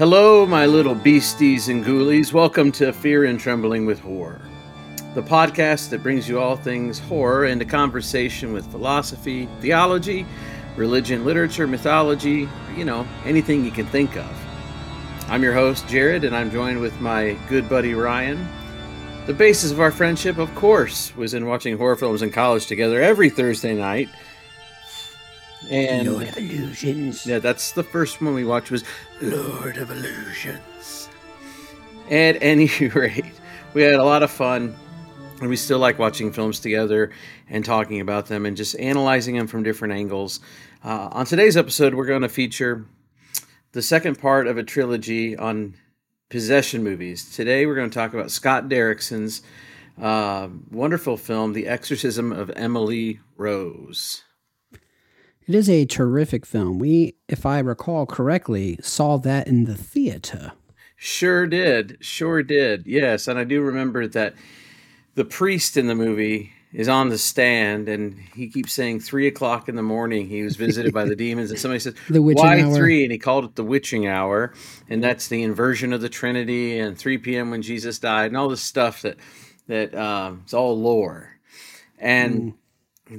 Hello, my little beasties and ghoulies. Welcome to Fear and Trembling with Horror, the podcast that brings you all things horror into conversation with philosophy, theology, religion, literature, mythology, you know, anything you can think of. I'm your host, Jared, and I'm joined with my good buddy Ryan. The basis of our friendship, of course, was in watching horror films in college together every Thursday night. And Lord of Illusions. yeah, that's the first one we watched was Lord of Illusions. At any rate, we had a lot of fun, and we still like watching films together and talking about them and just analyzing them from different angles. Uh, on today's episode, we're going to feature the second part of a trilogy on possession movies. Today, we're going to talk about Scott Derrickson's uh, wonderful film, The Exorcism of Emily Rose. It is a terrific film. We, if I recall correctly, saw that in the theater. Sure did. Sure did. Yes. And I do remember that the priest in the movie is on the stand and he keeps saying three o'clock in the morning he was visited by the demons and somebody says The witching why hour." three and he called it the witching hour and that's the inversion of the trinity and 3 p.m when jesus died and all this stuff that that um, it's all lore and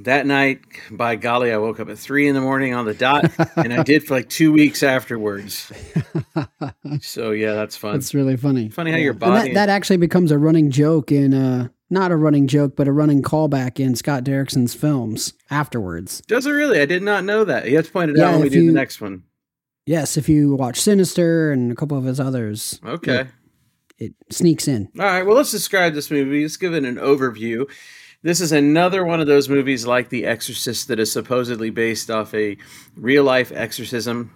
that night by golly i woke up at three in the morning on the dot and i did for like two weeks afterwards so yeah that's fun That's really funny. Funny how your body- that, that actually becomes a running joke in, uh, not a running joke, but a running callback in Scott Derrickson's films afterwards. Does it really? I did not know that. You have to point it Yeah, out when we do the next one. Yes, if you watch Sinister and a couple of his others, Okay. it, it sneaks in. All right. Well, let's describe this movie. Let's give it an overview. This is another one of those movies like The Exorcist that is supposedly based off a real life exorcism.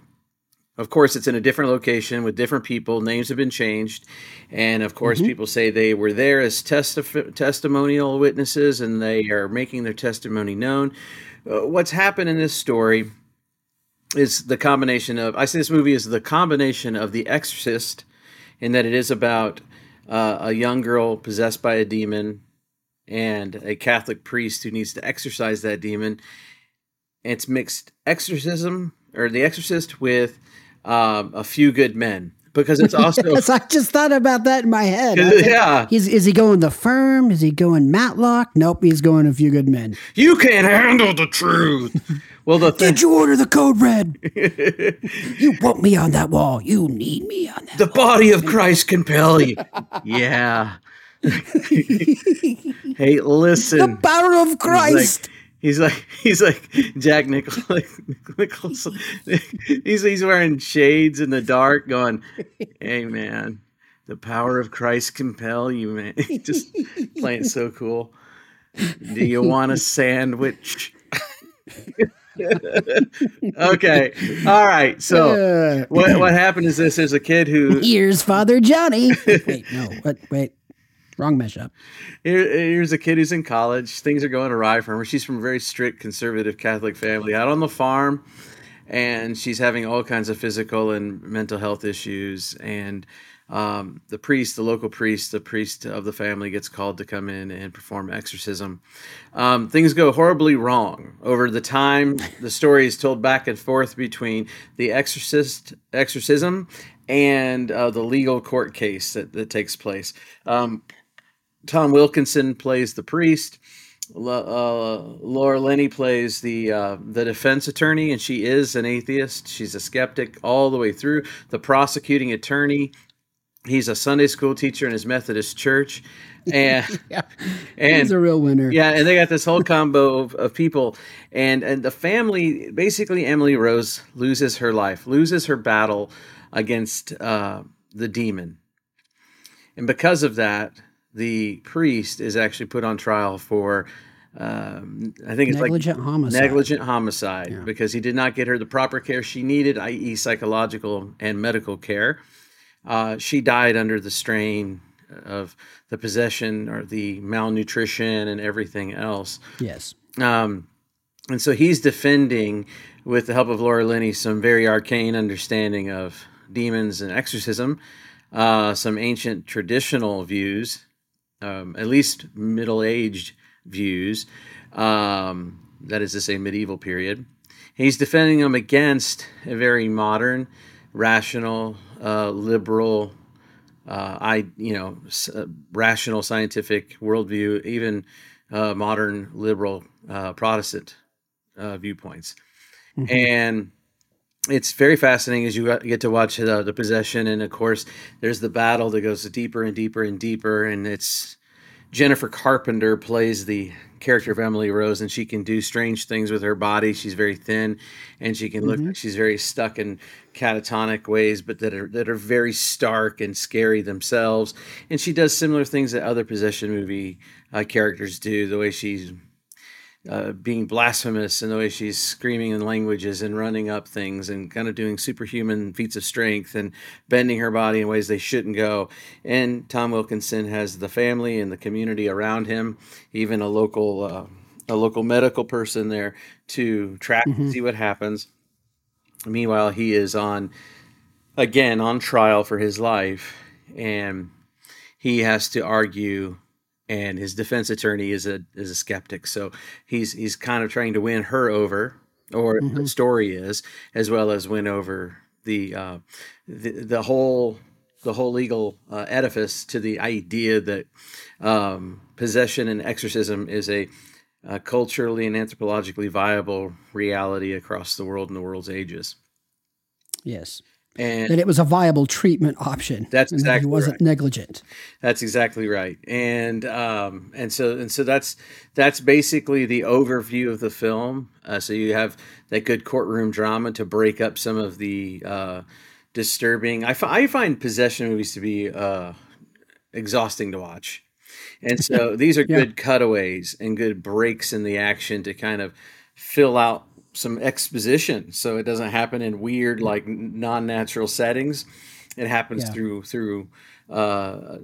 Of course, it's in a different location with different people. Names have been changed. And of course, people say they were there as testif- testimonial witnesses and they are making their testimony known. Uh, what's happened in this story is the combination of I say this movie is the combination of The Exorcist, in that it is about uh, a young girl possessed by a demon and a Catholic priest who needs to exorcise that demon. It's mixed exorcism or The Exorcist with um, a few good men because it's also Yes, I just thought about that in my head. I yeah He's, is he going the firm? Is he going Matlock? Nope, he's going a few good men. you can't handle the truth. Well, the thing, Did you order the code red? you want me on that wall. You need me on that. the body of Christ compel you. Yeah. hey, listen. The power of Christ. He's like he's like Jack Nicholson. Nicholson. He's he's wearing shades in the dark, going, "Hey man, the power of Christ compel you, man." Just playing so cool. Do you want a sandwich? okay, all right. So what what happened is this: there's a kid who here's Father Johnny. wait, no. What? Wait. Wrong mashup. Here, here's a kid who's in college. Things are going awry for her. She's from a very strict conservative Catholic family out on the farm, and she's having all kinds of physical and mental health issues. And um, the priest, the local priest, the priest of the family, gets called to come in and perform exorcism. Um, things go horribly wrong over the time. The story is told back and forth between the exorcist, exorcism, and uh, the legal court case that, that takes place. Um, Tom Wilkinson plays the priest. Uh, Laura Linney plays the uh, the defense attorney, and she is an atheist. She's a skeptic all the way through. The prosecuting attorney, he's a Sunday school teacher in his Methodist church, and Yeah. and He's a real winner. yeah, and they got this whole combo of, of people, and and the family basically Emily Rose loses her life, loses her battle against uh, the demon, and because of that, the priest is actually put on trial for. Um, I think it's Negligent like homicide. negligent homicide because he did not get her the proper care she needed, i.e., psychological and medical care. Uh, she died under the strain of the possession or the malnutrition and everything else. Yes. Um, and so he's defending, with the help of Laura Linney, some very arcane understanding of demons and exorcism, uh, some ancient traditional views, um, at least middle aged views, um, that is to say, medieval period. He's defending them against a very modern rational, uh, liberal, uh, I you know s- uh, rational scientific worldview, even uh, modern liberal uh, Protestant uh, viewpoints, Mhm. and it's very fascinating as you get to watch the, the possession, and of course there's the battle that goes deeper and deeper and deeper, and it's Jennifer Carpenter plays the character of Emily Rose, and she can do strange things with her body. She's very thin, and she can look Mhm. like she's very stuck in catatonic ways, but that are that are very stark and scary themselves. And she does similar things that other possession movie uh, characters do. The way she's uh, being blasphemous in the way she's screaming in languages and running up things and kind of doing superhuman feats of strength and bending her body in ways they shouldn't go. And Tom Wilkinson has the family and the community around him, even a local uh, a local medical person there to track and Mhm. see what happens. Meanwhile, he is on again on trial for his life, and he has to argue. And his defense attorney is a is a skeptic, so he's he's kind of trying to win her over, or the Mhm. story is, as well as win over the uh, the, the whole the whole legal uh, edifice to the idea that um, possession and exorcism is a, uh culturally and anthropologically viable reality across the world in the world's ages. Yes. And That it was a viable treatment option. That's and that exactly he wasn't right. negligent. That's exactly right. And um, and so and so that's that's basically the overview of the film. Uh, so you have that good courtroom drama to break up some of the uh, disturbing. I, find possession movies to be uh, exhausting to watch. And so these are Yeah. good cutaways and good breaks in the action to kind of fill out some exposition so it doesn't happen in weird like non-natural settings. It happens Yeah. through through uh,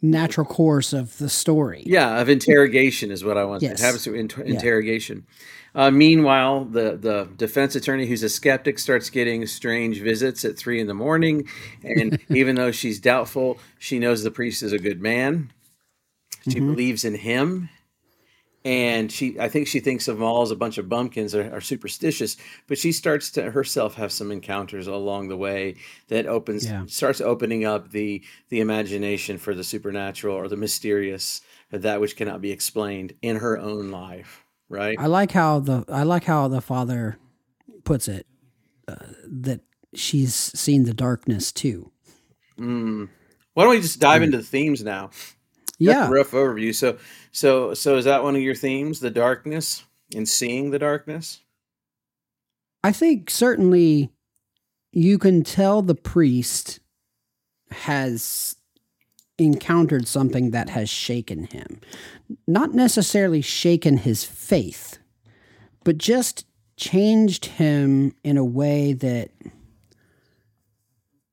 Natural course of the story. yeah, of interrogation is what I want. Yes. It happens through inter- interrogation. Uh, meanwhile, the the defense attorney, who's a skeptic, starts getting strange visits at three in the morning, and even though she's doubtful, she knows the priest is a good man. She Mhm. believes in him, and she I think she thinks of them all as a bunch of bumpkins are, are superstitious, but she starts to herself have some encounters along the way that opens Yeah. starts opening up the the imagination for the supernatural or the mysterious, or that which cannot be explained in her own life. Right? I like how the I like how the father puts it uh, that she's seen the darkness too. Mm. Why don't we just dive into the themes now? Yeah, a rough overview. So, so, so is that one of your themes, the darkness and seeing the darkness? I think certainly you can tell the priest has encountered something that has shaken him. Not necessarily shaken his faith, but just changed him in a way that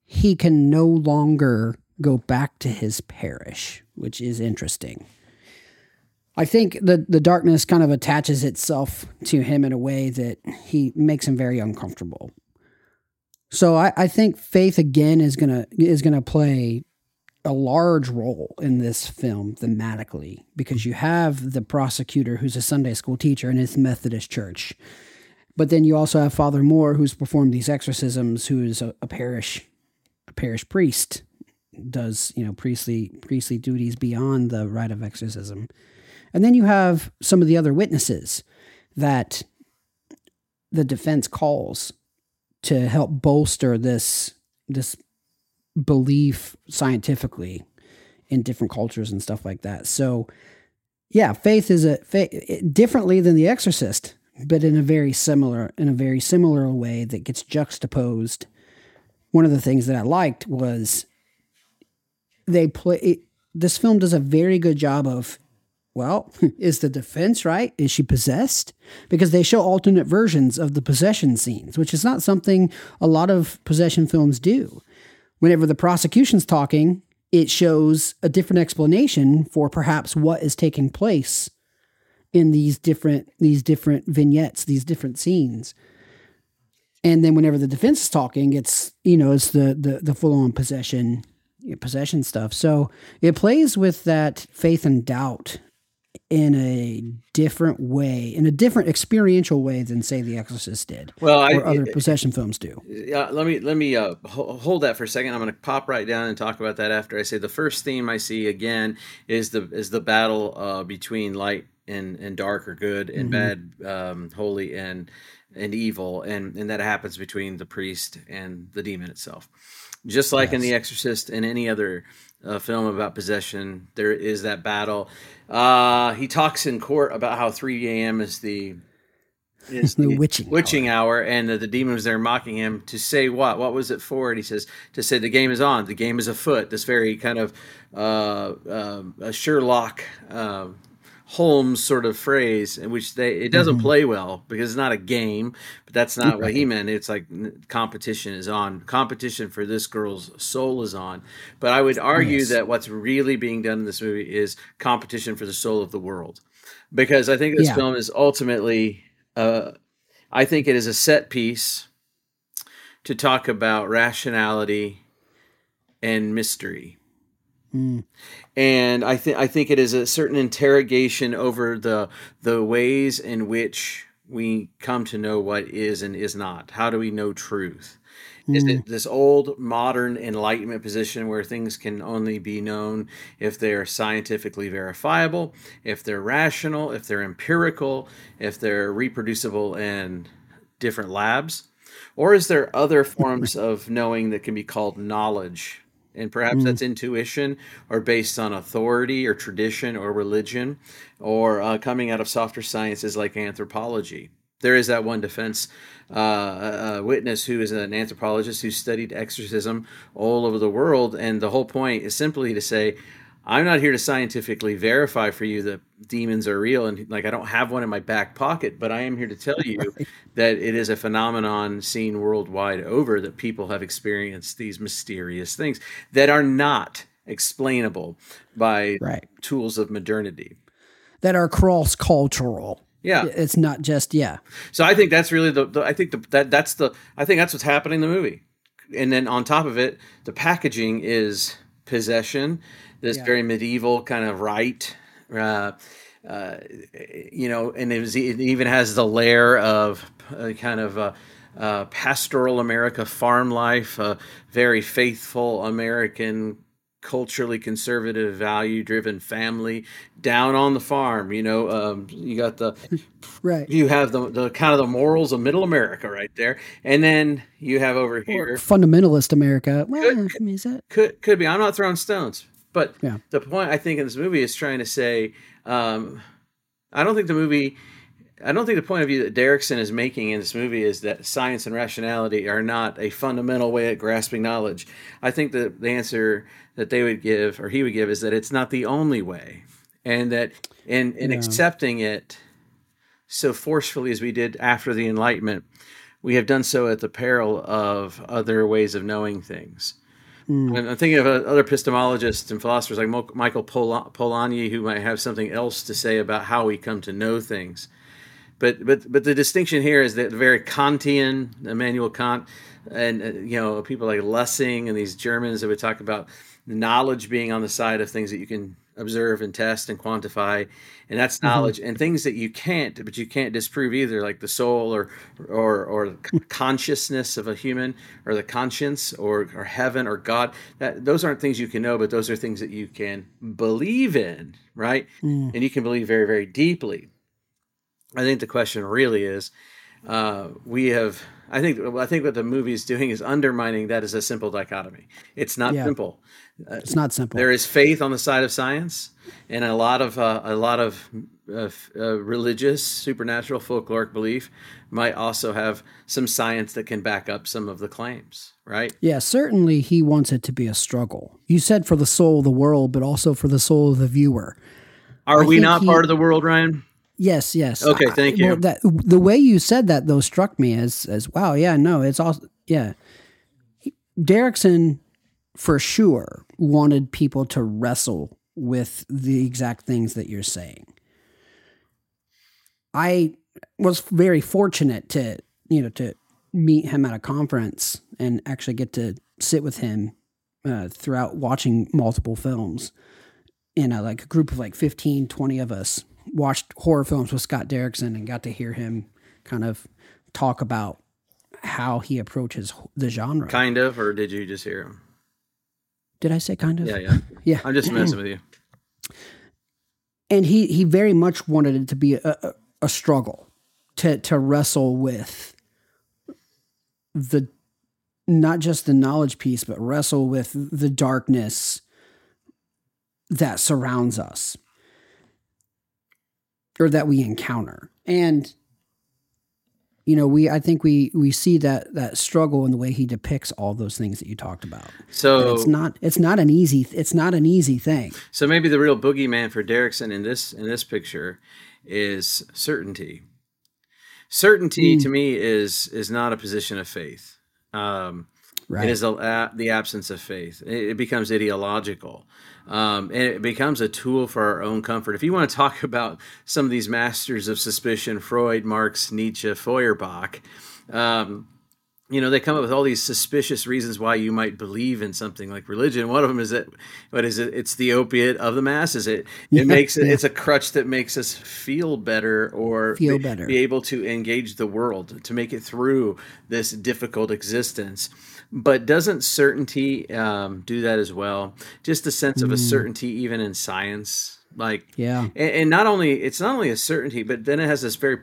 he can no longer go back to his parish, which is interesting. I think the the darkness kind of attaches itself to him in a way that he makes him very uncomfortable. So I, I think faith again is gonna is gonna play a large role in this film thematically because you have the prosecutor who's a Sunday school teacher in his Methodist church. But then you also have Father Moore who's performed these exorcisms, who is a, a parish a parish priest, does, you know, priestly priestly duties beyond the rite of exorcism. And then you have some of the other witnesses that the defense calls to help bolster this this belief scientifically in different cultures and stuff like that. So, yeah, faith is a faith, differently than the Exorcist, but in a very similar in a very similar way that gets juxtaposed. One of the things that I liked was they play. It, this film does a very good job of well, is the defense right? Is she possessed? Because they show alternate versions of the possession scenes, which is not something a lot of possession films do. Whenever the prosecution's talking, it shows a different explanation for perhaps what is taking place in these different these different vignettes, these different scenes. And then whenever the defense is talking, it's you know it's the the, the full on possession possession stuff. So it plays with that faith and doubt in a different way, in a different experiential way than say The Exorcist did. Well, or I, other possession films do. Yeah, let me let me uh, hold that for a second. I'm going to pop right down and talk about that after I say the first theme I see again is the is the battle uh, between light and and dark or good and mm-hmm. bad, um, holy and and evil, and and that happens between the priest and the demon itself. Just like yes. in The Exorcist and any other uh, film about possession, there is that battle. Uh, he talks in court about how 3 a.m. is the is the, witching witching hour, hour and the, the demon was there mocking him to say what? What was it for? And he says to say the game is on, the game is afoot. This very kind of uh, uh, a Sherlock uh, Holmes sort of phrase, in which they it doesn't mm-hmm. play well because it's not a game, but that's not right. what he meant. It's like competition is on, competition for this girl's soul is on. But I would argue yes. that what's really being done in this movie is competition for the soul of the world, because I think this yeah. film is ultimately, uh, I think it is a set piece to talk about rationality and mystery And I think I think it is a certain interrogation over the the ways in which we come to know what is and is not. How do we know truth? Mm. Is it this old modern enlightenment position where things can only be known if they're scientifically verifiable, if they're rational, if they're empirical, if they're reproducible in different labs? Or is there other forms of knowing that can be called knowledge and perhaps mm. that's intuition or based on authority or tradition or religion or uh, coming out of softer sciences like anthropology there is that one defense uh, witness who is an anthropologist who studied exorcism all over the world and the whole point is simply to say I'm not here to scientifically verify for you that demons are real and like I don't have one in my back pocket, but I am here to tell you that it is a phenomenon seen worldwide over that people have experienced these mysterious things that are not explainable by right. tools of modernity. That are cross cultural. Yeah, it's not just yeah. So I think that's really the, the I think the, that that's the I think that's what's happening in the movie, and then on top of it, the packaging is possession this yeah. very medieval kind of rite. Uh, uh, you know, and it, was, it, even has the layer of uh, kind of uh, uh, pastoral America farm life, a very faithful American culturally conservative value driven family down on the farm you know um, you got the right you have the, the kind of the morals of middle america right there and then you have over here fundamentalist america well could, is that could could be i'm not throwing stones but yeah. the point I think in this movie is trying to say, um, I don't think the movie, I don't think the point of view that Derrickson is making in this movie is that science and rationality are not a fundamental way at grasping knowledge. I think that the answer that they would give, or he would give, is that it's not the only way, and that in in yeah. accepting it so forcefully as we did after the Enlightenment, we have done so at the peril of other ways of knowing things. Mm. I'm thinking of uh, other epistemologists and philosophers like Michael Polanyi, who might have something else to say about how we come to know things. But but but the distinction here is that the very Kantian, Immanuel Kant, and uh, you know people like Lessing and these Germans that would talk about knowledge being on the side of things that you can observe and test and quantify and that's mm-hmm. knowledge mm-hmm. and things that you can't but you can't disprove either like the soul or or or consciousness of a human or the conscience or or heaven or god that those aren't things you can know but those are things that you can believe in right mm. and you can believe very very deeply i think the question really is uh, we have I think I think what the movie is doing is undermining that as a simple dichotomy. It's not yeah. simple. Uh, it's not simple. There is faith on the side of science, and a lot of uh, a lot of uh, uh, religious, supernatural, folkloric belief might also have some science that can back up some of the claims. Right? Yeah, certainly he wants it to be a struggle. You said for the soul of the world, but also for the soul of the viewer. Are I we not he, part of the world, Ryan? Yes, yes. Okay, thank you. Well, that, the way you said that though struck me as as wow, yeah, no, it's all yeah. Derrickson for sure wanted people to wrestle with the exact things that you're saying. I was very fortunate to, you know, to meet him at a conference and actually get to sit with him uh, throughout watching multiple films in a like a group of like 15, 20 of us watched horror films with Scott Derrickson and got to hear him kind of talk about how he approaches the genre. Kind of, or did you just hear him? Did I say kind of? Yeah, yeah. Yeah. I'm just messing with you. and he he very much wanted it to be a, a, a struggle to to wrestle with the not just the knowledge piece but wrestle with the darkness that surrounds us or that we encounter and you know we i think we we see that that struggle in the way he depicts all those things that you talked about So And it's not it's not an easy it's not an easy thing So maybe the real boogeyman for Derrickson in this in this picture is certainty. Certainty Hmm. to me is is not a position of faith. Um, right It is a, a, the absence of faith. It, it becomes ideological, um, and it becomes a tool for our own comfort. If you want to talk about some of these masters of suspicion, Freud, Marx, Nietzsche, Feuerbach. Um, you know they come up with all these suspicious reasons why you might believe in something like religion one of them is that what is it it's the opiate of the masses it Yeah, it makes it yeah. it's a crutch that makes us feel better or Feel be, better. be able to engage the world to make it through this difficult existence but doesn't certainty um, do that as well just a sense of a certainty even in science like yeah and, and not only it's not only a certainty, but then it has this very,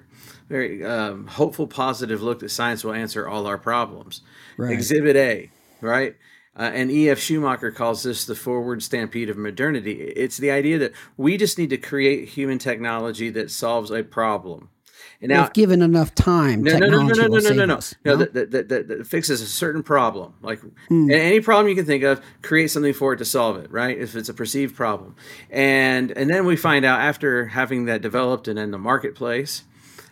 very um, hopeful, positive look that science will answer all our problems. Right. Exhibit A, right? Uh, and E.F. Schumacher calls this the forward stampede of modernity. It's the idea that we just need to create human technology that solves a problem. And now, if given enough time, no, no, no, no, no, no, no, no, no. No, that, that, that, that, fixes a certain problem. Like Hmm. a- any problem you can think of, create something for it to solve it, right? If it's a perceived problem. And and then we find out after having that developed and in the marketplace,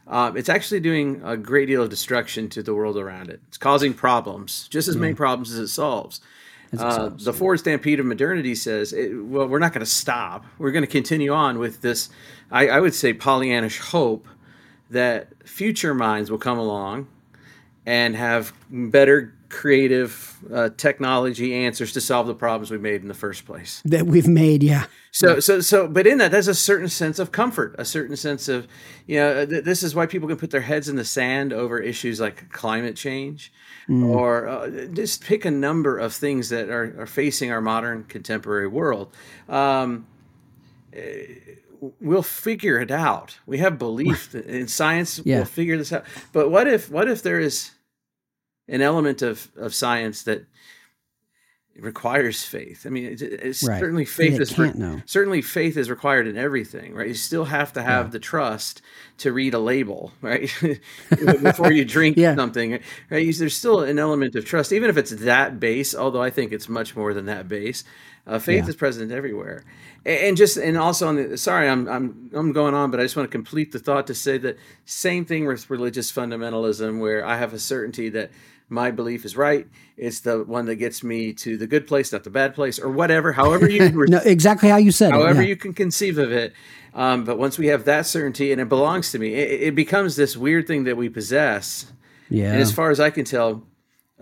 uh, it's actually doing a great deal of destruction to the world around it. It's causing problems, just as many problems as it solves. Uh, the forward stampede of modernity says, it, well, we're not going to stop. We're going to continue on with this, I, I would say, Pollyannish hope that future minds will come along and have better creative uh, technology answers to solve the problems we made in the first place. that we've made. Yeah, So, so, so, but in that, there's a certain sense of comfort, a certain sense of, you know, th- this is why people can put their heads in the sand over issues like climate change, or uh, just pick a number of things that are, are facing our modern contemporary world. Um, eh, we'll figure it out. We have belief in science. Yeah. We'll figure this out. But what if, what if there is an element of, of science that requires faith? I mean, it's, it's Right. certainly faith it is re- certainly faith is required in everything, right? You still have to have the trust to read a label, right? Before you drink Yeah. something, right? You- There's still an element of trust, even if it's that base. Although I think it's much more than that base. Uh, faith Yeah. is present everywhere, and just and also on the sorry, I'm I'm I'm going on, but I just want to complete the thought to say that same thing with religious fundamentalism, where I have a certainty that my belief is right. It's the one that gets me to the good place, not the bad place, or whatever. However you no, exactly how you said however it. yeah. you can conceive of it. Um, but once we have that certainty and it belongs to me, it, it becomes this weird thing that we possess. yeah, And as far as I can tell,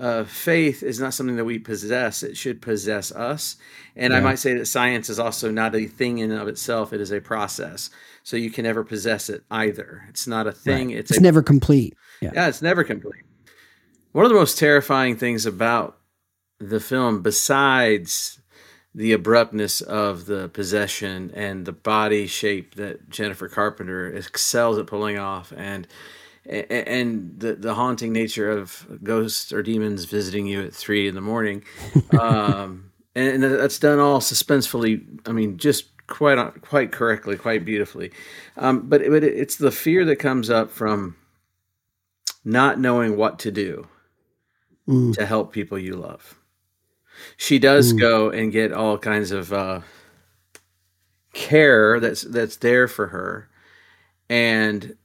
uh, faith is not something that we possess. It should possess us. And I might say that science is also not a thing in and of itself. It is a process. So you can never possess it either. It's not a thing. It's, it's a never complete. Yeah, yeah, it's never complete. One of the most terrifying things about the film, besides the abruptness of the possession and the body shape that Jennifer Carpenter excels at pulling off, and and the, the haunting nature of ghosts or demons visiting you at three in the morning, um, and, that's done all suspensefully. I mean, just quite quite correctly, quite beautifully. Um, but but it, it's the fear that comes up from not knowing what to do Mm. to help people you love. She does go and get all kinds of uh, care that's that's there for her, and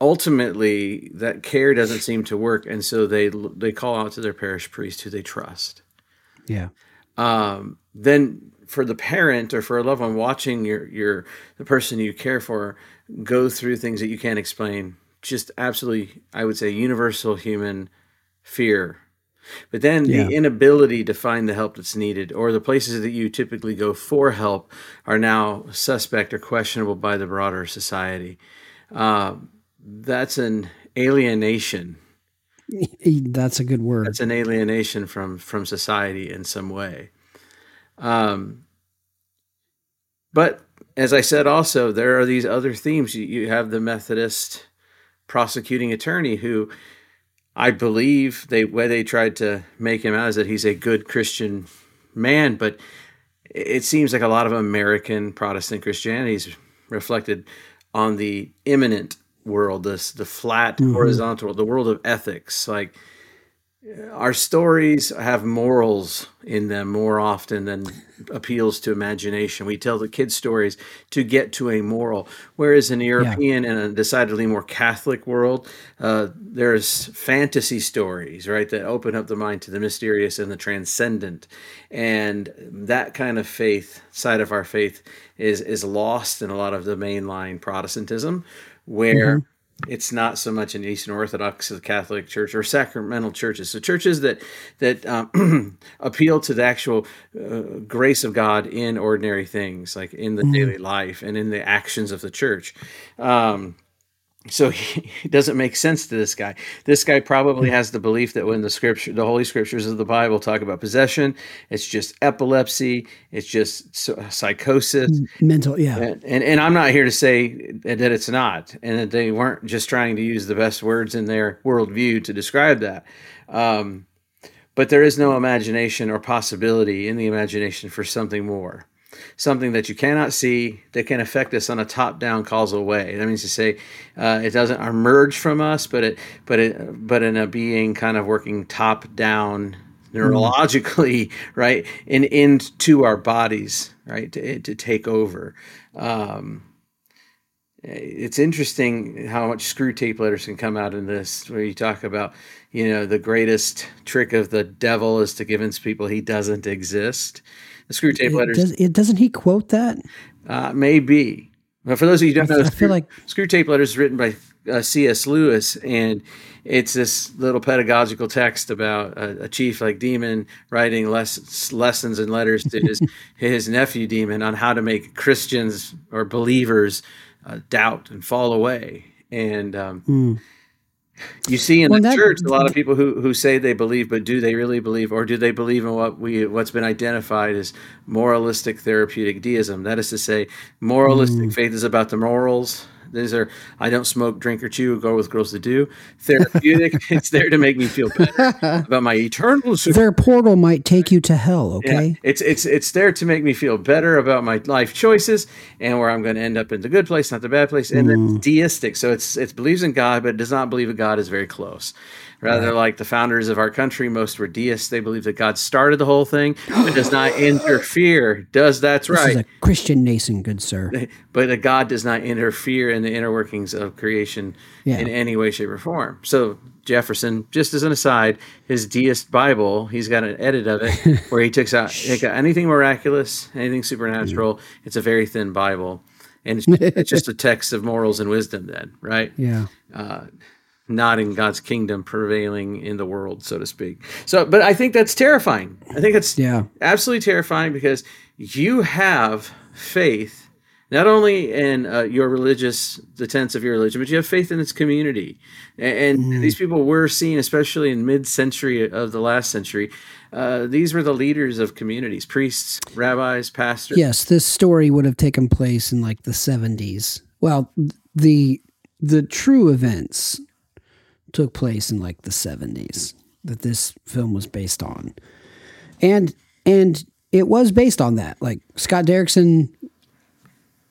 ultimately that care doesn't seem to work, and so they they call out to their parish priest who they trust. yeah, Um, then for the parent or for a loved one watching your your the person you care for go through things that you can't explain, just absolutely, I would say, universal human fear. But then Yeah. the inability to find the help that's needed, or the places that you typically go for help, are now suspect or questionable by the broader society. Uh, that's an alienation. That's a good word. That's an alienation from from society in some way. Um, but as I said, also there are these other themes. You, you have the Methodist prosecuting attorney who I believe they way they tried to make him out is that he's a good Christian man, but it seems like a lot of American Protestant Christianity is reflected on the immanent world, this the flat horizontal, the world of ethics. Like our stories have morals in them more often than appeals to imagination. We tell the kids stories to get to a moral, whereas in the European and a decidedly more Catholic world, uh, there's fantasy stories, right, that open up the mind to the mysterious and the transcendent, and that kind of faith side of our faith is is lost in a lot of the mainline Protestantism, where it's not so much in Eastern Orthodox, Catholic Church, or sacramental churches. So churches that that um, appeal to the actual uh, grace of God in ordinary things, like in the daily life and in the actions of the church. Um, so he, it doesn't make sense to this guy. This guy probably has the belief that when the scripture, the holy scriptures of the Bible talk about possession, it's just epilepsy, it's just so- psychosis, Mental, yeah. and, and and I'm not here to say that it's not, and that they weren't just trying to use the best words in their worldview to describe that. Um, but there is no imagination or possibility in the imagination for something more, something that you cannot see that can affect us on a top-down causal way. That means to say uh, it doesn't emerge from us, but it but it but in a being kind of working top-down neurologically, right, and into our bodies, right, to, to take over. Um, it's interesting how much Screwtape letters can come out in this, where you talk about, you know, the greatest trick of the devil is to convince people he doesn't exist. The Screwtape It letters does, it, doesn't he quote that? uh, may be. But for those of you who don't know, I feel like- Screwtape Letters is written by uh, C.S. Lewis, and it's this little pedagogical text about a, a chief like Demon writing less, lessons and letters to his his nephew Demon on how to make Christians or believers uh, doubt and fall away. And um, you see in Well, the that- church a lot of people who, who say they believe, but do they really believe, or do they believe in what we what's been identified as moralistic therapeutic deism? That is to say, moralistic mm. faith is about the morals. These are I don't smoke, drink, or chew, go with girls that do. Therapeutic, it's there to make me feel better about my eternal Their portal might take you to hell, yeah, okay? it's it's it's there to make me feel better about my life choices and where I'm going to end up in the good place, not the bad place. And then mm. deistic, so it's it believes in God, but it does not believe that God is very close. Rather, like the founders of our country, most were deists. They believe that God started the whole thing, but does not interfere. Does that's This right? is a Christian nation, good sir. but that God does not interfere in the inner workings of creation Yeah. in any way, shape, or form. So Jefferson, just as an aside, his deist Bible, he's got an edit of it where he takes out anything miraculous, anything supernatural. Mm-hmm. It's a very thin Bible, and it's, it's just a text of morals and wisdom. Then, right? Yeah. Uh, not in God's kingdom prevailing in the world, so to speak. So, but I think that's terrifying. I think it's Yeah. absolutely terrifying because you have faith not only in uh, your religious, the tenets of your religion, but you have faith in its community. And, and these people were seen, especially in mid-century of the last century. Uh, these were the leaders of communities: priests, rabbis, pastors. Yes, this story would have taken place in like the 70s. Well, the the true events took place in like the 70s that this film was based on. And and it was based on that. Like Scott Derrickson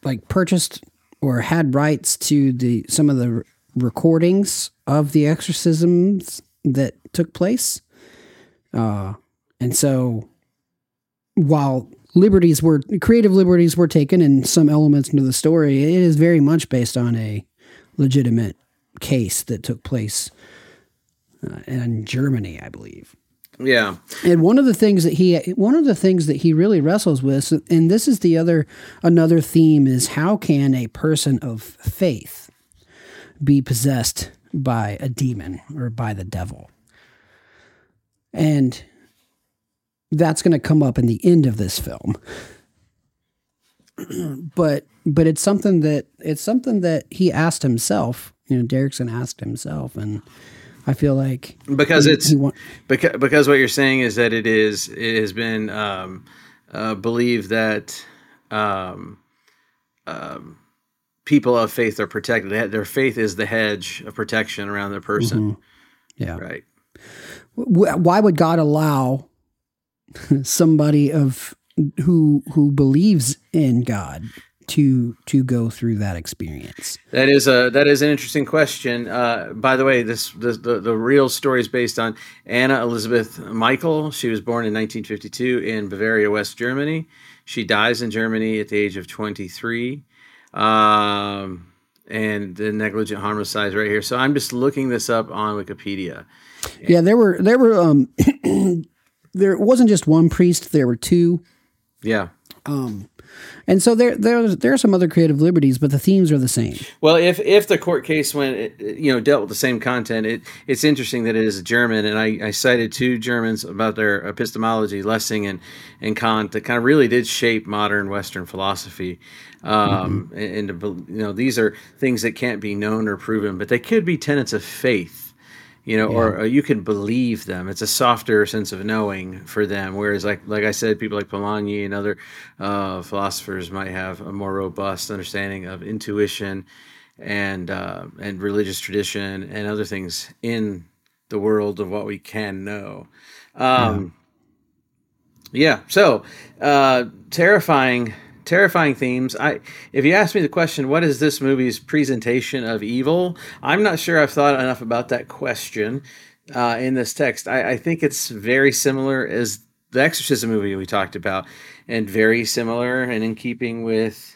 like purchased or had rights to the some of the recordings of the exorcisms that took place. Uh and so while liberties were creative liberties were taken in some elements into the story, it is very much based on a legitimate case that took place uh, in Germany, I believe. Yeah, And one of the things that he one of the things that he really wrestles with, and this is the other another theme, is how can a person of faith be possessed by a demon or by the devil? and that's going to come up in the end of this film. but but it's something that it's something that he asked himself. You know, Derrickson asked himself, and I feel like because it's he because because what you're saying is that it is it has been um, uh, believed that um, um, people of faith are protected. Their faith is the hedge of protection around their person. Mm-hmm. Yeah, right. Why would God allow somebody of who who believes in God to to go through that experience? That is a that is an interesting question. Uh, by the way, this, this the the real story is based on Anna Elizabeth Michael. She was born in 1952 in Bavaria, West Germany. She dies in Germany at the age of 23. Um, and the negligent homicide right here. So I'm just looking this up on Wikipedia. Yeah, there were there were um there wasn't just one priest, there were two. Yeah. Um and so there there there are some other creative liberties, but the themes are the same. Well, if if the court case went you know dealt with the same content, it it's interesting that it is German, and I, I cited two Germans about their epistemology, Lessing and and Kant, that kind of really did shape modern Western philosophy. Um, mm-hmm. and, and you know these are things that can't be known or proven, but they could be tenets of faith you know, yeah. or, or, you can believe them. It's a softer sense of knowing for them. Whereas, like like I said, people like Polanyi and other uh, philosophers might have a more robust understanding of intuition and uh, and religious tradition and other things in the world of what we can know. Um, yeah. yeah. So uh, terrifying terrifying themes. I, if you ask me the question, what is this movie's presentation of evil? I'm not sure I've thought enough about that question uh, in this text. I, I, think it's very similar as the Exorcism movie we talked about, and very similar and in keeping with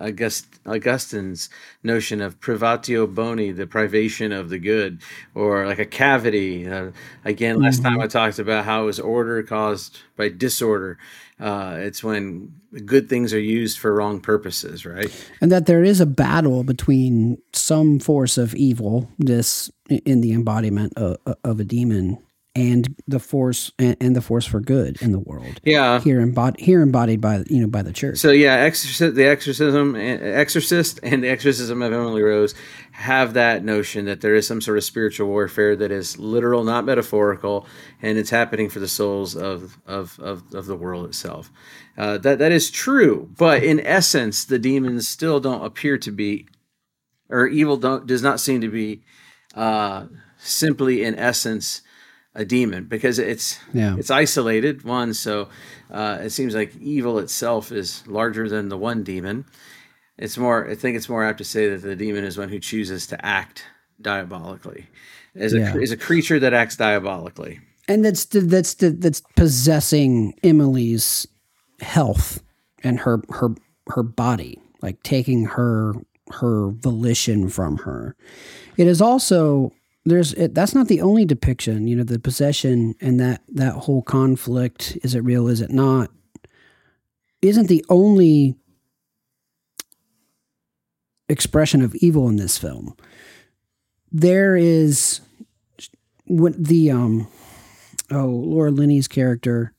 August, Augustine's notion of privatio boni, the privation of the good, or like a cavity. Uh, again, last mm-hmm. time I talked about how it was order caused by disorder. Uh, it's when good things are used for wrong purposes, right? And that there is a battle between some force of evil, this in the embodiment of, of a demon, and the force and, and, the force for good in the world. Yeah, here embodied here embodied by you know by the church. So yeah, the exorcism, exorcist, and the exorcism of Emily Rose have that notion that there is some sort of spiritual warfare that is literal, not metaphorical, and it's happening for the souls of of of, of the world itself. Uh, that that is true, but in essence, the demons still don't appear to be, or evil don't does not seem to be, uh, simply in essence a demon because it's yeah. it's isolated one so uh, it seems like evil itself is larger than the one demon it's more i think it's more apt to say that the demon is one who chooses to act diabolically is yeah. a is a creature that acts diabolically and that's that's that's possessing emily's health and her her her body like taking her her volition from her it is also there's it, that's not the only depiction you know the possession and that that whole conflict is it real is it not isn't the only expression of evil in this film. There is what the um oh laura linney's character.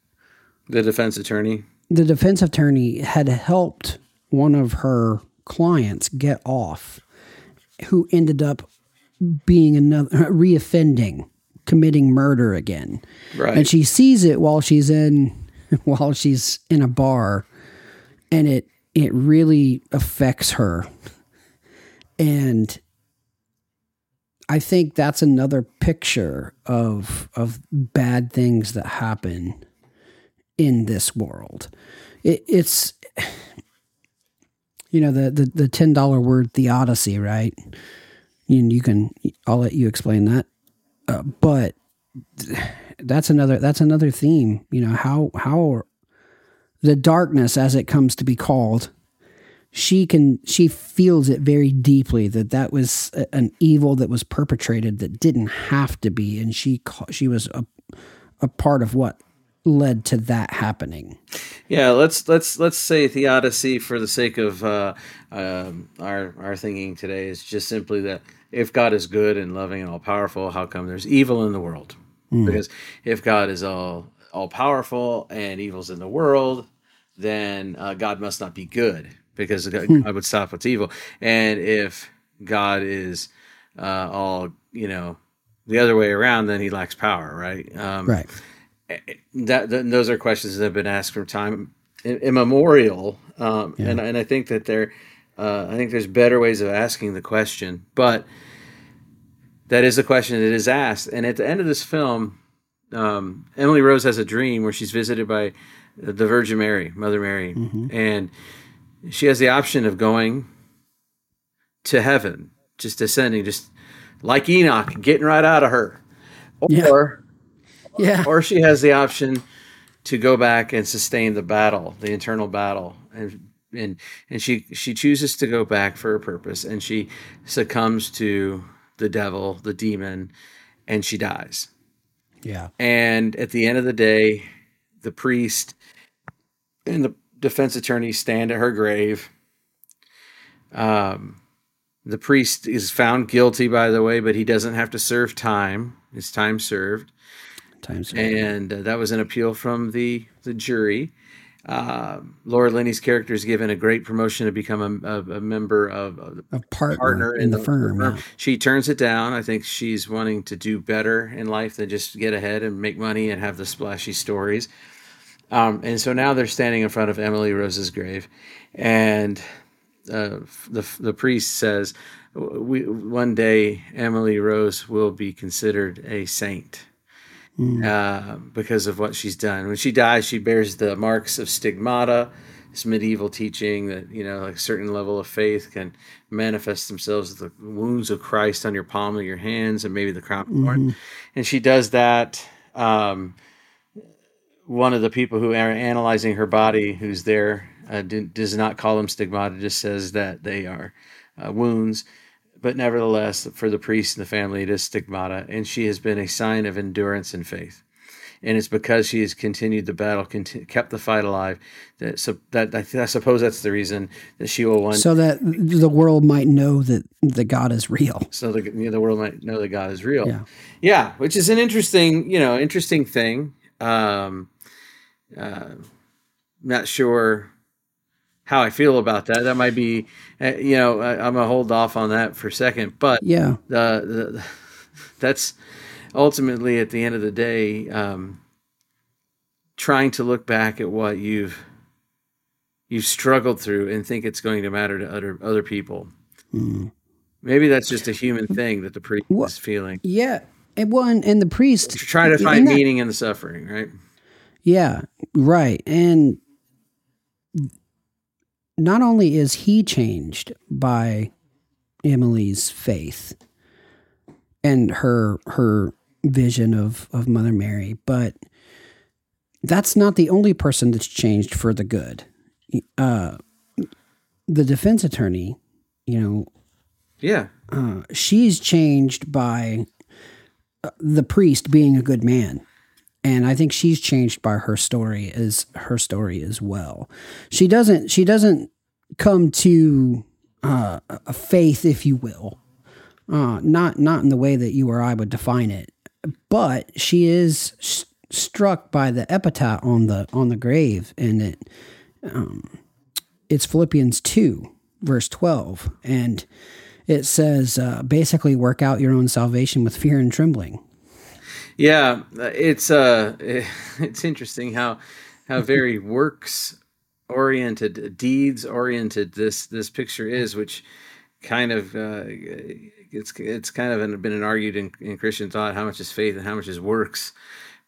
The defense attorney? The defense attorney had helped one of her clients get off who ended up being another reoffending, committing murder again. Right. And she sees it while she's in while she's in a bar and it it really affects her. And I think that's another picture of of bad things that happen in this world. It, it's you know the the, the ten dollar word theodicy, right? And you can I'll let you explain that. Uh, but that's another that's another theme. You know how how the darkness, as it comes to be called, she can she feels it very deeply that that was an evil that was perpetrated that didn't have to be, and she she was a a part of what led to that happening. Yeah, let's let's let's say theodicy for the sake of uh, uh, our our thinking today is just simply that if God is good and loving and all powerful, how come there's evil in the world? mm. because if God is all all powerful and evil's in the world, then uh, God must not be good because God, hmm. would stop what's evil. And if God is uh, all you know the other way around, then He lacks power, right? Um, right. That, that, those are questions that have been asked from time immemorial, um, yeah. and and I think that there, uh, I think there's better ways of asking the question, but that is the question that is asked. And at the end of this film, um, Emily Rose has a dream where she's visited by the Virgin Mary, Mother Mary, mm-hmm. and she has the option of going to heaven, just ascending, just like Enoch, getting right out of her, or yeah. or she has the option to go back and sustain the battle, the internal battle, and and and she she chooses to go back for a purpose, and she succumbs to the devil, the demon, and she dies. Yeah. And at the end of the day, the priest and the defense attorney stand at her grave. Um, the priest is found guilty, by the way, but he doesn't have to serve time. His time served. Time served. And uh, that was an appeal from the the jury. Uh, Laura Linney's character is given a great promotion to become a, a, a member of, a partner, partner in, in, the, the firm. firm. Yeah. She turns it down. I think she's wanting to do better in life than just get ahead and make money and have the splashy stories. Um, and so now they're standing in front of Emily Rose's grave, and uh, the the priest says, "We one day Emily Rose will be considered a saint." Mm. Uh, because of what she's done. When she dies, she bears the marks of stigmata, this medieval teaching that you know like a certain level of faith can manifest themselves as the wounds of Christ on your palm of your hands and maybe the crown of mm-hmm. And she does that. Um, one of the people who are analyzing her body, who's there, uh, does not call them stigmata, just says that they are uh, wounds but nevertheless, for the priest and the family, it is stigmata, and she has been a sign of endurance and faith. And it's because she has continued the battle, kept the fight alive. That, so that I, I, suppose that's the reason that she will one. So that the world might know that the God is real. So the you know, the world might know that God is real. Yeah, yeah, which is an interesting, you know, interesting thing. Um, uh, not sure how I feel about that. That might be, uh, you know, I, am gonna hold off on that for a second. But yeah, the, the that's ultimately at the end of the day, um, trying to look back at what you've you've struggled through and think it's going to matter to other other people. Mm. Maybe that's just a human thing that the priest well, is feeling. Yeah, and one and the priest trying to find meaning in the suffering, right? Yeah, right, and not only is he changed by Emily's faith and her her vision of of Mother Mary, but that's not the only person that's changed for the good. Uh, the defense attorney, you know, yeah, uh, she's changed by uh, the priest being a good man and I think she's changed by her story as her story as well. She doesn't she doesn't come to uh, a faith, if you will, uh, not not in the way that you or I would define it, but she is st- struck by the epitaph on the on the grave, and it um, it's Philippians two verse twelve, and it says uh, basically work out your own salvation with fear and trembling. Yeah, it's uh, it's interesting how how very works oriented, deeds oriented this this picture is, which kind of uh, it's it's kind of been an argued in, in Christian thought how much is faith and how much is works.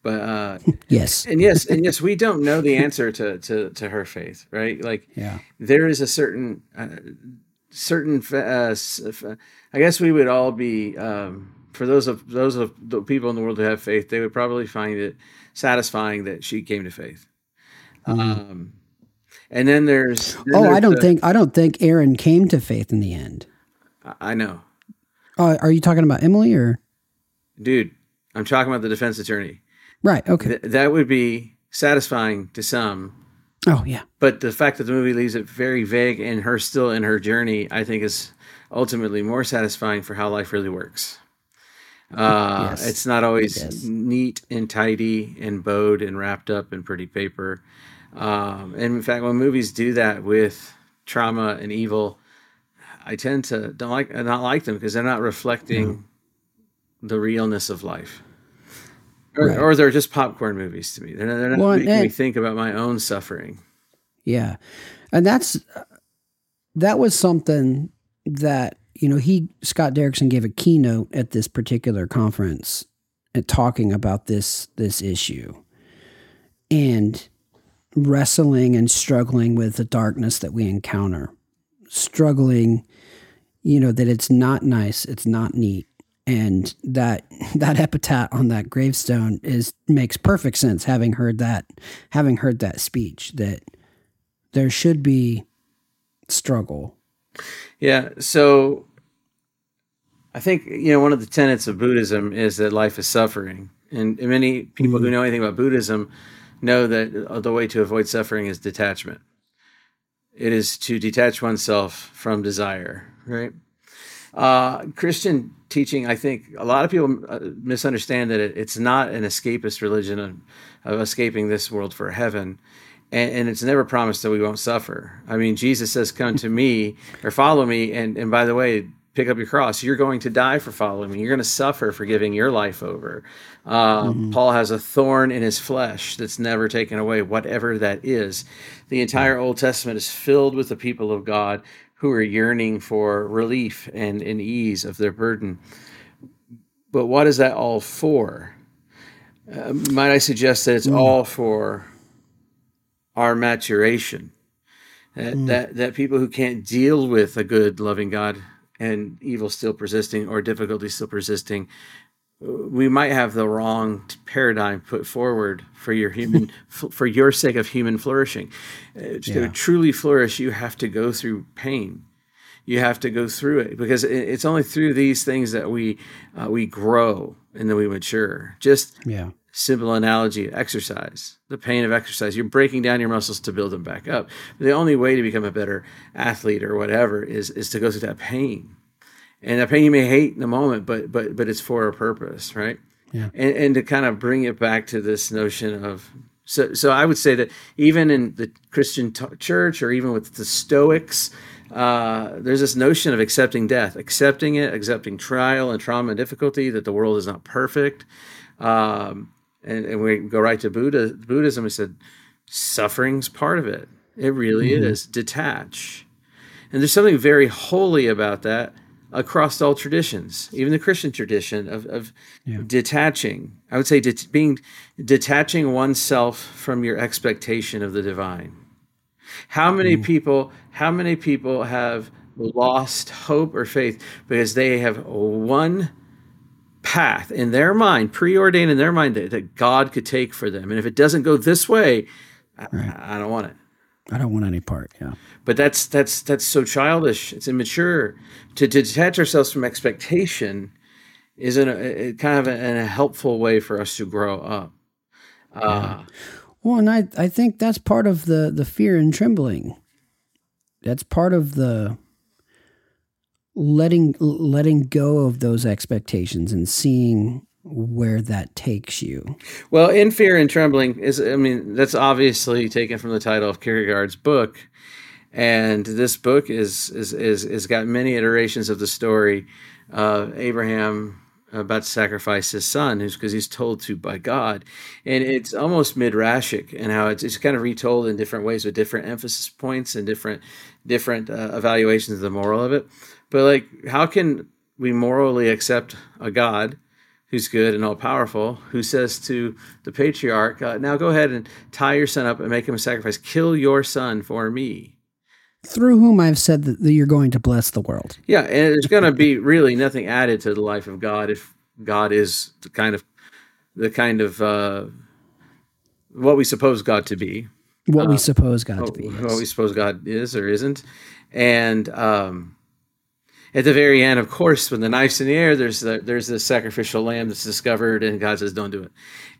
But uh, yes, and yes, and yes, we don't know the answer to to to her faith, right? Like, yeah, there is a certain uh, certain. Uh, I guess we would all be. Um, for those of those of the people in the world who have faith, they would probably find it satisfying that she came to faith. Mm-hmm. Um, and then there's then oh, there's I don't the, think I don't think Erin came to faith in the end. I know. Oh, are you talking about Emily or? Dude, I'm talking about the defense attorney. Right. Okay. Th- that would be satisfying to some. Oh yeah. But the fact that the movie leaves it very vague and her still in her journey, I think is ultimately more satisfying for how life really works. Uh, Yes, it's not always is. neat and tidy and bowed and wrapped up in pretty paper. Um, and in fact, when movies do that with trauma and evil, I tend to don't like not like them because they're not reflecting the realness of life. Or, Right. or they're just popcorn movies to me. They're not, they're not Well, making me think about my own suffering. Yeah. And that's that was something that, you know, he Scott Derrickson gave a keynote at this particular conference and talking about this this issue and wrestling and struggling with the darkness that we encounter. Struggling, you know, that it's not nice, it's not neat. And that that epitaph on that gravestone is makes perfect sense having heard that having heard that speech that there should be struggle. Yeah. So I think, you know, one of the tenets of Buddhism is that life is suffering. And, many people who know anything about Buddhism know that the way to avoid suffering is detachment. It is to detach oneself from desire, right? Uh, Christian teaching, I think a lot of people uh, misunderstand that it, it's not an escapist religion of, of escaping this world for heaven. And, and it's never promised that we won't suffer. I mean, Jesus says, Come to me or follow me. And, and by the way, pick up your cross. You're going to die for following me. You're going to suffer for giving your life over. Uh, Paul has a thorn in his flesh that's never taken away, whatever that is. The entire Old Testament is filled with the people of God who are yearning for relief and, and ease of their burden. But what is that all for? Uh, might I suggest that it's all for our maturation? That, that that people who can't deal with a good, loving God and evil still persisting or difficulty still persisting, we might have the wrong paradigm put forward for your human for your sake of human flourishing. Uh, To Yeah. truly flourish, you have to go through pain. You have to go through it because it's only through these things that we uh, we grow and then we mature. Just Yeah. Simple analogy exercise the pain of exercise. You're breaking down your muscles to build them back up. The only way to become a better athlete or whatever is is to go through that pain. And that pain you may hate in the moment but but but it's for a purpose right? Yeah. and and to kind of bring it back to this notion of so so i would say that even in the christian t- church or even with the stoics uh, there's this notion of accepting death accepting it accepting trial and trauma and difficulty that the world is not perfect. Um, and, and we go right to Buddha, Buddhism. We said suffering's part of it. It really mm-hmm. is. Detach, and there's something very holy about that across all traditions, even the Christian tradition of, of detaching. I would say det- being detaching oneself from your expectation of the divine. How many mm-hmm. people? How many people have lost hope or faith because they have one path in their mind, preordained in their mind that, that God could take for them. And if it doesn't go this way, I, I don't want it. I don't want any part. Yeah. But that's that's that's so childish. It's immature to, to detach ourselves from expectation. Is in a, kind of a, a helpful way for us to grow up. Uh, Well, and I, I think that's part of the, the fear and trembling. That's part of the letting letting go of those expectations and seeing where that takes you. Well, in fear and trembling is, I mean, that's obviously taken from the title of Kierkegaard's book, and this book is is is is got many iterations of the story of Abraham about to sacrifice his son, who's because he's told to by God, and it's almost midrashic and how it's, it's kind of retold in different ways with different emphasis points and different different uh, evaluations of the moral of it. But like, how can we morally accept a God? who's good and all powerful, who says to the patriarch, uh, Now go ahead and tie your son up and make him a sacrifice. Kill your son for me. Through whom I've said that, you're going to bless the world. Yeah, and there's going to be really nothing added to the life of God if God is the kind of the kind of uh, what we suppose God to be, What we suppose God to be. what we suppose God is or isn't, and um, at the very end, of course, when the knife's in the air, there's the, there's the sacrificial lamb that's discovered, and God says, "Don't do it."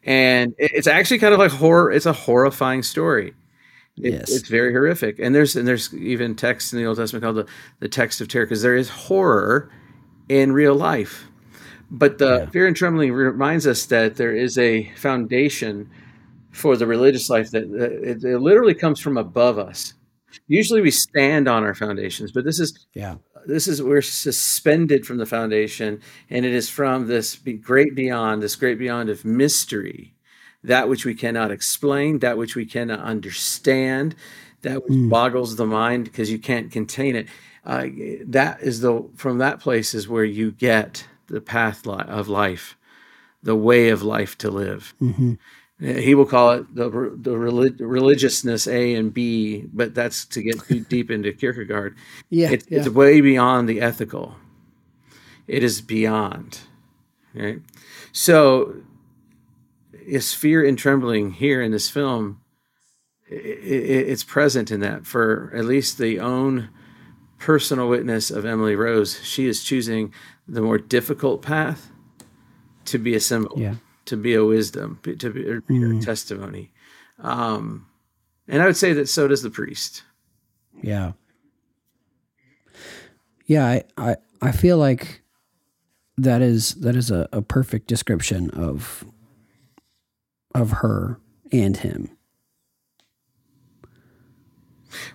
And it's actually kind of like horror. It's a horrifying story. It- Yes. it's very horrific, and there's and there's even texts in the Old Testament called the, the text of terror because there is horror in real life. But the yeah. fear and trembling reminds us that there is a foundation for the religious life that, that it, it, literally comes from above us. Usually we stand on our foundations, but this is yeah. This is we're suspended from the foundation, and it is from this great beyond, this great beyond of mystery, that which we cannot explain, that which we cannot understand, that which mm. boggles the mind because you can't contain it. Uh, that is the from that place is where you get the path of life, the way of life to live. Mm-hmm. He will call it the the relig- religiousness A and B, but that's to get too deep into Kierkegaard. Yeah, it, yeah, it's way beyond the ethical. It is beyond, right? So, is fear and trembling here in this film? It, it, it's present in that for at least the own personal witness of Emily Rose. She is choosing the more difficult path to be a symbol. Yeah to be a wisdom, to be, a mm. testimony. Um, and I would say that so does the priest. Yeah. Yeah, I, I, I feel like that is that is a, a perfect description of of her and him.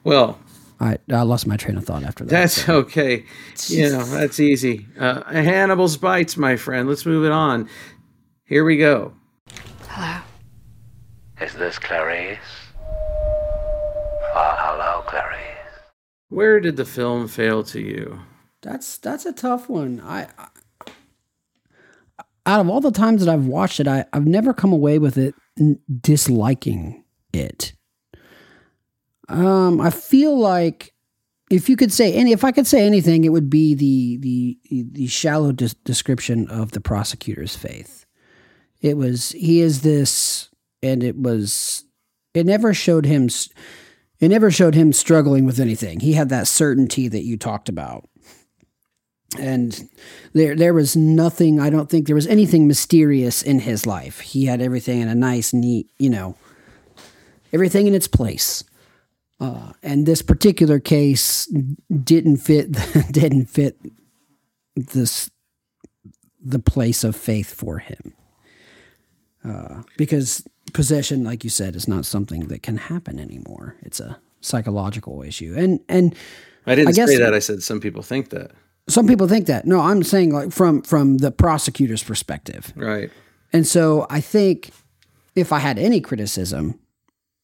Well, I, I lost my train of thought after that. That's so. okay. You know, that's easy. Uh, Hannibal's bites, my friend. Let's move it on. Here we go. Hello. Is this Clarice? Oh, hello, Clarice. Where did the film fail to you? That's that's a tough one. I, I out of all the times that I've watched it, I, I've never come away with it disliking it. Um, I feel like if you could say any, if I could say anything, it would be the the the shallow de- description of the prosecutor's faith. It was he is this, and it was it never showed him it never showed him struggling with anything. He had that certainty that you talked about. And there there was nothing, I don't think there was anything mysterious in his life. He had everything in a nice, neat, you know, everything in its place. Uh, and this particular case didn't fit didn't fit this the place of faith for him uh, because possession, like you said, is not something that can happen anymore. It's a psychological issue, and and I didn't I guess, say that. I said some people think that. Some people think that. No, I'm saying like from from the prosecutor's perspective, right? And so I think if I had any criticism,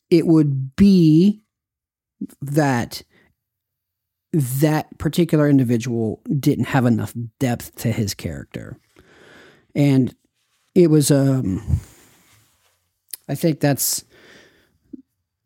it would be that that particular individual didn't have enough depth to his character. And it was um I think that's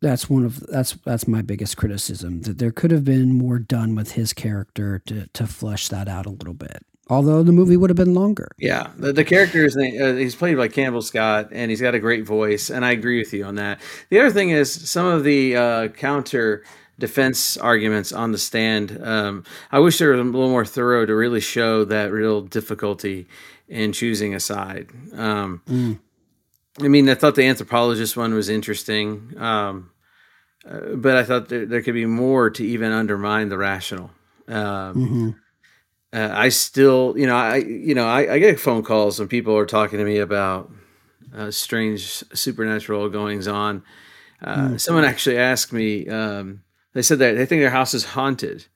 that's one of that's that's my biggest criticism that there could have been more done with his character to to flesh that out a little bit. Although the movie would have been longer. Yeah, the, the character is uh, he's played by Campbell Scott, and he's got a great voice, and I agree with you on that. The other thing is some of the uh, counter defense arguments on the stand. Um, I wish they were a little more thorough to really show that real difficulty in choosing a side. Um, mm. I mean, I thought the anthropologist one was interesting, um, uh, but I thought there, there, could be more to even undermine the rational. Um, mm-hmm. uh, I still, you know, I, you know, I, I, get phone calls when people are talking to me about uh, strange supernatural goings on. Mm. Someone actually asked me. Um, they said that they think their house is haunted,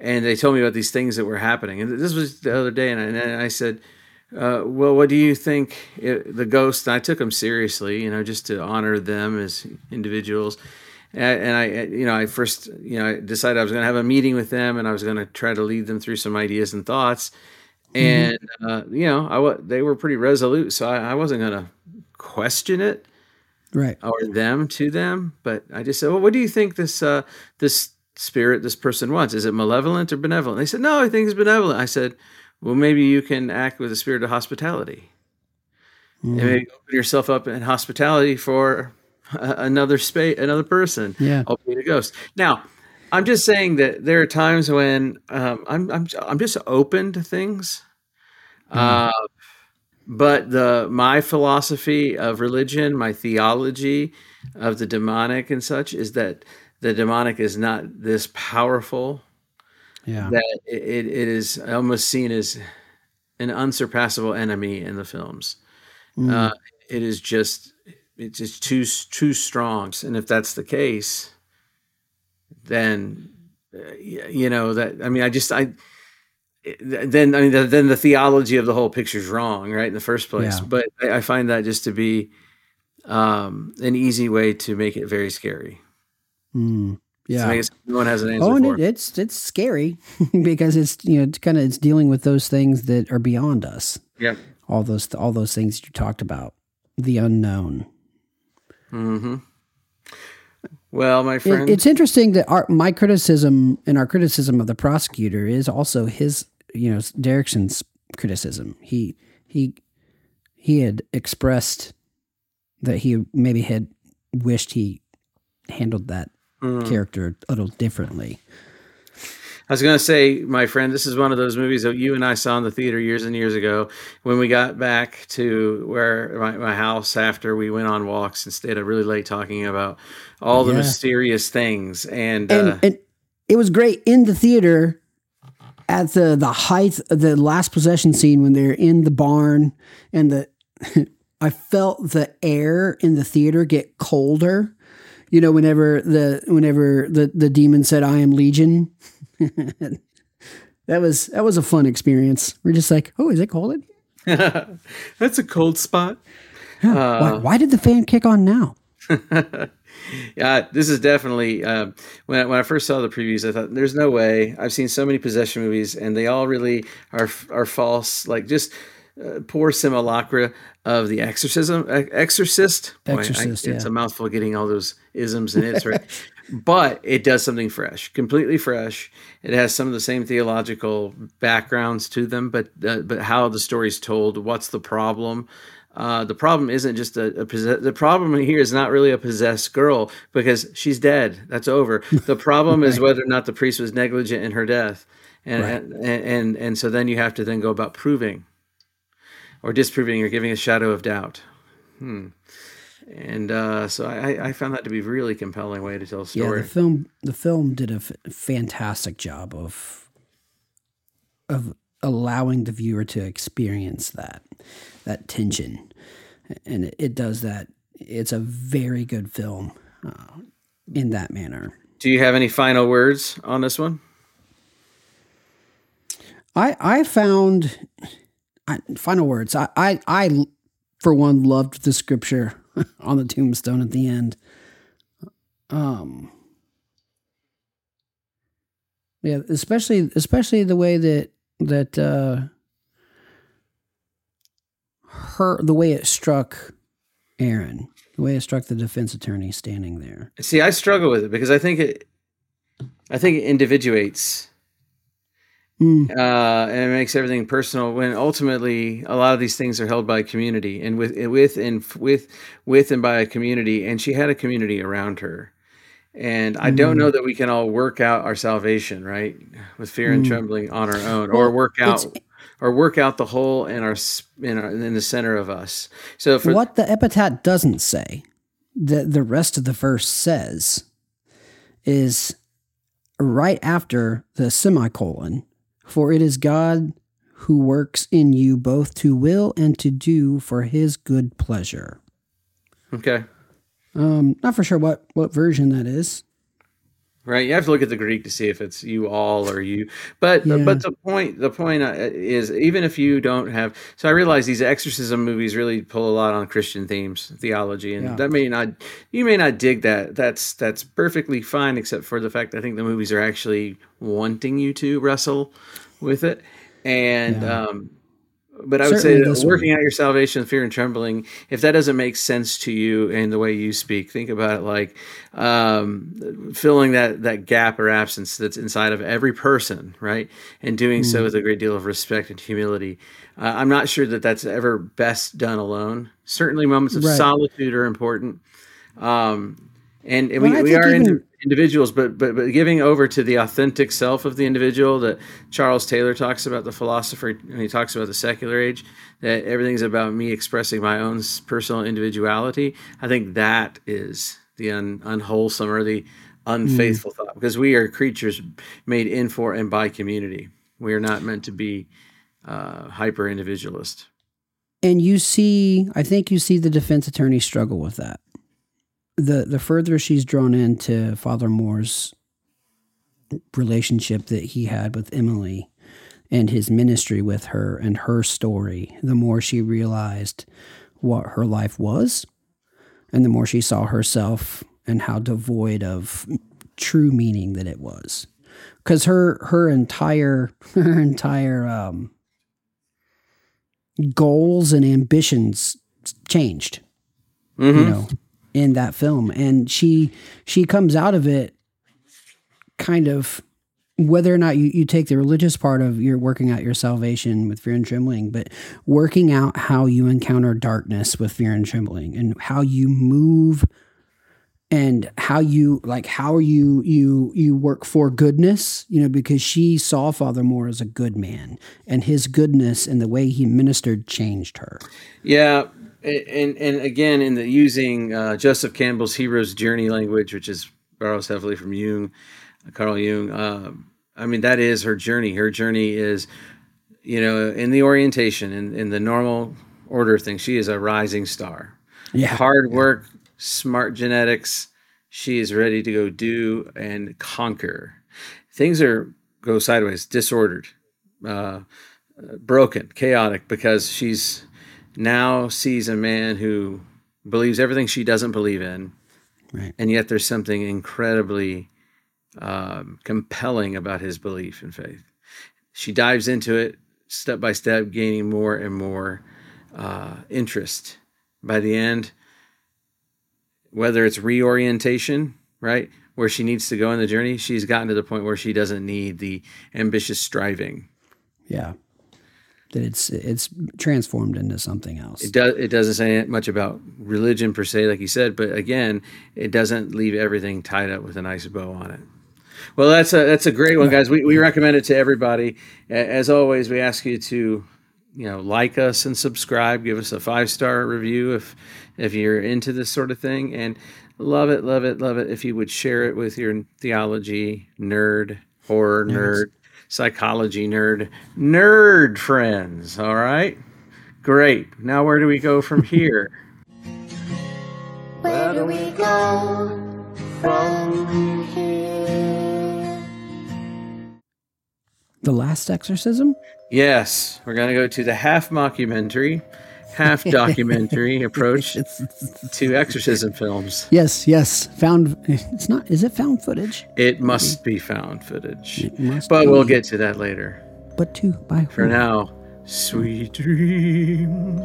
and they told me about these things that were happening. And this was the other day, and I, and I said uh, well, what do you think? It, the ghost. I took them seriously, you know, just to honor them as individuals. And, and I, you know, I first, you know, I decided I was going to have a meeting with them, and I was going to try to lead them through some ideas and thoughts. Mm-hmm. And mm-hmm. uh, you know, I they were pretty resolute, so I, I wasn't going to question it, right, or them to them. But I just said, well, what do you think this uh, this spirit, this person wants? Is it malevolent or benevolent? They said, no, I think it's benevolent. I said well, maybe you can act with a spirit of hospitality. Mm. And maybe open yourself up in hospitality for another space, another person. Yeah. Opening a ghost. Now, I'm just saying that there are times when um, I'm, I'm, I'm just open to things. Mm. Uh, but the my philosophy of religion, my theology of the demonic and such is that the demonic is not this powerful yeah. that it, it is almost seen as an unsurpassable enemy in the films. Uh, it is just it's just too too strong. And if that's the case, then uh, you know that I mean I just I then I mean the, then the theology of the whole picture is wrong, right in the first place. Yeah. But I, I find that just to be um, an easy way to make it very scary. Mm, yeah. No one has an answer Oh, and it, it's it's scary because it's you know it's kind of it's dealing with those things that are beyond us. yeah. All those all those things you talked about, the unknown. hmm Well, my It- friend, it's interesting that our my criticism and our criticism of the prosecutor is also his, you know, Derrickson's criticism. He he he had expressed that he maybe had wished he handled that Mm. character a little differently. I was going to say, my friend, this is one of those movies that you and I saw in the theater years and years ago when we got back to where my, my house after we went on walks and stayed up really late talking about all the Yeah. mysterious things. And, and uh, and it was great in the theater at the the height the last possession scene when they're in the barn and the I felt the air in the theater get colder. You know, whenever the whenever the the demon said, "I am Legion," that was that was a fun experience. We're just like, "Oh, is it cold?" that's a cold spot. why, why did the fan kick on now? Yeah, this is definitely uh, when I, when I first saw the previews, I thought there's no way. I've seen so many possession movies, and they all really are are false, like just uh, poor simulacra of the exorcism, exorcist. Boy, I- Exorcist, it's yeah. a mouthful getting all those isms and its, right? but it does something fresh, completely fresh. It has some of the same theological backgrounds to them, but uh, but how the story's told, what's the problem? Uh, the problem isn't just a, a possess- the problem here is not really a possessed girl because she's dead. That's over. The problem is whether or not the priest was negligent in her death, and, Right. and and and so then you have to then go about proving, or disproving, or giving a shadow of doubt. Hmm. And uh, so I, I found that to be a really compelling way to tell a Yeah, story. the film the film did a f- fantastic job of of allowing the viewer to experience that that tension, and it, it does that. It's a very good film uh, in that manner. Do you have any final words on this one? I I found I, final words. I, I I for one loved the scripture on the tombstone at the end. Um. Yeah, especially especially the way that that uh, her the way it struck Erin, the way it struck the defense attorney standing there. See, I struggle with it because I think it, I think it individuates Mm, uh, and it makes everything personal. When ultimately, a lot of these things are held by a community, and with with and with with and by a community, and she had a community around her. And I don't know that we can all work out our salvation, right, with fear and Mm. trembling on our own, or work out, it's- or work out the whole in our in, our, in the center of us. So for what the epitaph doesn't say, that the rest of the verse says, is right after the semicolon, for it is God who works in you both to will and to do for his good pleasure. okay, Um, not for sure what, what version that is. Right, you have to look at the Greek to see if it's you all or you. But Yeah. but the point the point uh, is even if you don't have. So I realize these exorcism movies really pull a lot on Christian themes, theology, and Yeah. that may not you may not dig that. That's that's perfectly fine, except for the fact I think the movies are actually wanting you to wrestle with it, and Yeah. um, but I would Certainly say working out your salvation, fear and trembling, if that doesn't make sense to you in the way you speak, think about it like um, filling that that gap or absence that's inside of every person, right? And doing Mm. so with a great deal of respect and humility. Uh, I'm not sure that that's ever best done alone. Certainly, moments of Right. solitude are important. Um, and and Well, we, we are even- indi- individuals, but, but but giving over to the authentic self of the individual that Charles Taylor talks about, the philosopher, and he talks about the secular age, that everything's about me expressing my own personal individuality. I think that is the un, unwholesome or the unfaithful thought, because we are creatures made in for and by community. We are not meant to be uh, hyper individualist. And you see, I think you see the defense attorney struggle with that. The the further she's drawn into Father Moore's relationship that he had with Emily and his ministry with her and her story, the more she realized what her life was and the more she saw herself and how devoid of true meaning that it was because her her entire her entire um, goals and ambitions changed Mm-hmm. you know in that film. And she she comes out of it kind of whether or not you, you take the religious part of you're working out your salvation with fear and trembling but working out how you encounter darkness with fear and trembling and how you move and how you like how you you you work for goodness you know because she saw father moore as a good man and his goodness and the way he ministered changed her. Yeah, and and again, in the using uh, Joseph Campbell's hero's journey language, which is borrows heavily from Jung, Carl Jung. Uh, I mean, that is her journey. Her journey is, you know, in the orientation in, in the normal order of things. She is a rising star. yeah Hard work, smart genetics. She is ready to go do and conquer. Things are go sideways, disordered, uh, broken, chaotic because she's now sees a man who believes everything she doesn't believe in, Right. and yet there's something incredibly um, compelling about his belief and faith. She dives into it step by step, gaining more and more uh, interest. By the end, whether it's reorientation, right, where she needs to go in the journey, she's gotten to the point where she doesn't need the ambitious striving. yeah that it's it's transformed into something else It does. It doesn't say much about religion per se, like you said, but again, it doesn't leave everything tied up with a nice bow on it. Well, that's a that's a great one, guys. We we recommend it to everybody. As always, we ask you to, you know, like us and subscribe. Give us a five star review if if you're into this sort of thing, and love it, love it, love it. If you would share it with your theology nerd, horror nerd, psychology nerd, nerd friends. All right. Great. Now, where do we go from here? Where do we go from here? the last exorcism yes, we're going to go to the half mockumentary, half documentary approach to exorcism films. yes yes found it's not is it found footage It must be found footage, but we'll get to that later. but two by For now, sweet dreams.